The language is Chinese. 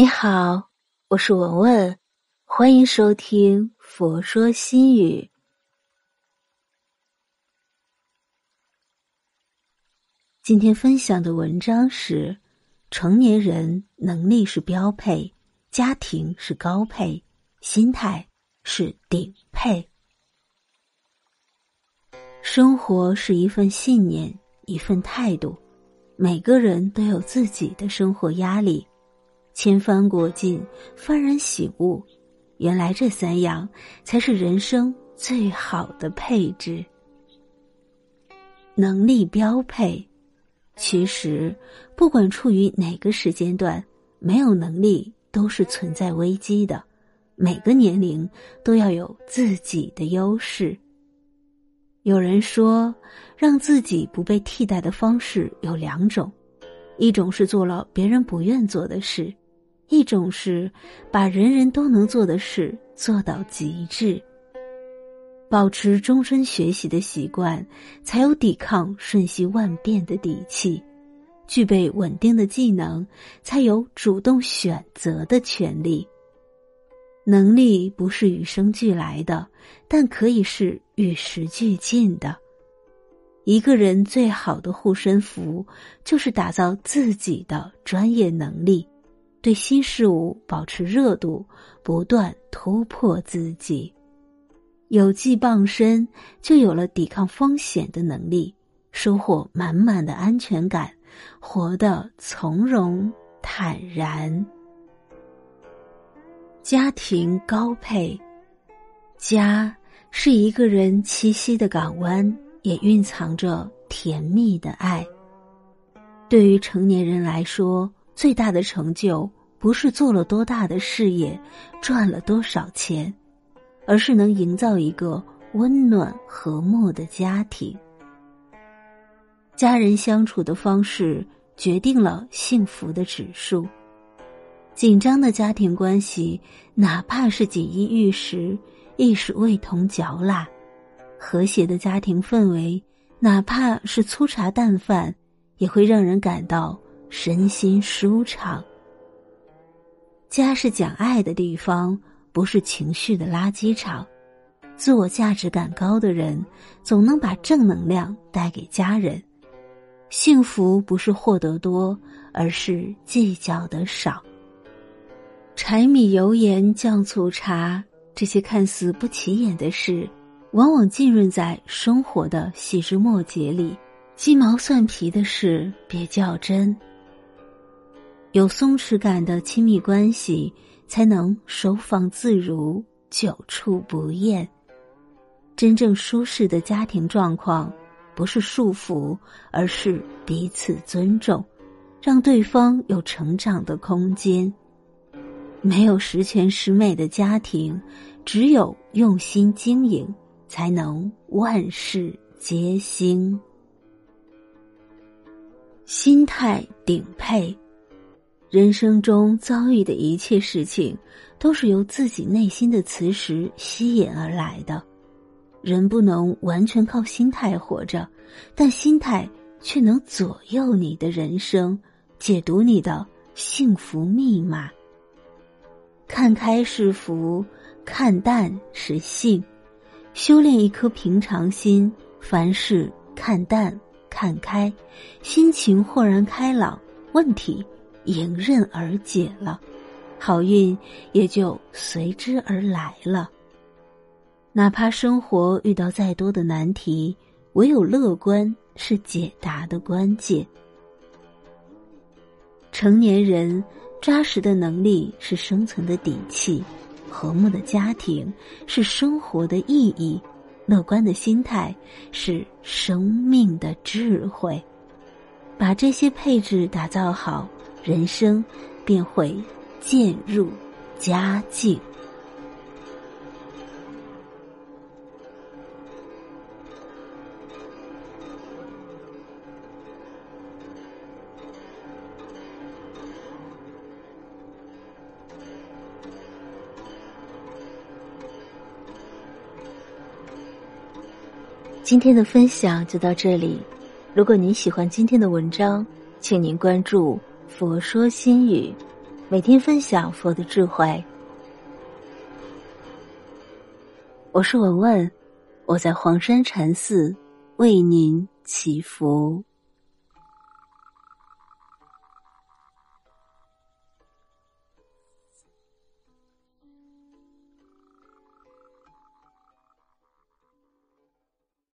你好，我是文文，欢迎收听《佛说心语》。今天分享的文章是：成年人能力是标配，家庭是高配，心态是顶配。生活是一份信念，一份态度。每个人都有自己的生活压力。千帆过尽，幡然醒悟，原来这三样才是人生最好的配置。能力标配，其实不管处于哪个时间段，没有能力都是存在危机的。每个年龄都要有自己的优势。有人说，让自己不被替代的方式有两种，一种是做了别人不愿做的事。一种是把人人都能做的事做到极致，保持终身学习的习惯，才有抵抗瞬息万变的底气；具备稳定的技能，才有主动选择的权利。能力不是与生俱来的，但可以是与时俱进的。一个人最好的护身符，就是打造自己的专业能力。对新事物保持热度，不断突破自己，有技傍身，就有了抵抗风险的能力，收获满满的安全感，活得从容坦然。家庭高配，家是一个人栖息的港湾，也蕴藏着甜蜜的爱。对于成年人来说，最大的成就不是做了多大的事业，赚了多少钱，而是能营造一个温暖和睦的家庭。家人相处的方式决定了幸福的指数。紧张的家庭关系，哪怕是锦衣玉食，亦是味同嚼蜡；和谐的家庭氛围，哪怕是粗茶淡饭，也会让人感到。身心舒畅。家是讲爱的地方，不是情绪的垃圾场。自我价值感高的人，总能把正能量带给家人。幸福不是获得多，而是计较的少。柴米油盐酱醋茶，这些看似不起眼的事，往往浸润在生活的细枝末节里。鸡毛蒜皮的事，别较真。有松弛感的亲密关系，才能收放自如、久处不厌。真正舒适的家庭状况，不是束缚，而是彼此尊重，让对方有成长的空间。没有十全十美的家庭，只有用心经营，才能万事皆兴。心态顶配。人生中遭遇的一切事情，都是由自己内心的磁石吸引而来的。人不能完全靠心态活着，但心态却能左右你的人生，解读你的幸福密码。看开是福，看淡是幸。修炼一颗平常心，凡事看淡看开，心情豁然开朗，问题。迎刃而解了，好运也就随之而来了。哪怕生活遇到再多的难题，唯有乐观是解答的关键。成年人扎实的能力是生存的底气，和睦的家庭是生活的意义，乐观的心态是生命的智慧。把这些配置打造好。人生便会渐入佳境。今天的分享就到这里。如果您喜欢今天的文章，请您关注。佛说心语，每天分享佛的智慧。我是文文，我在黄山禅寺为您祈福。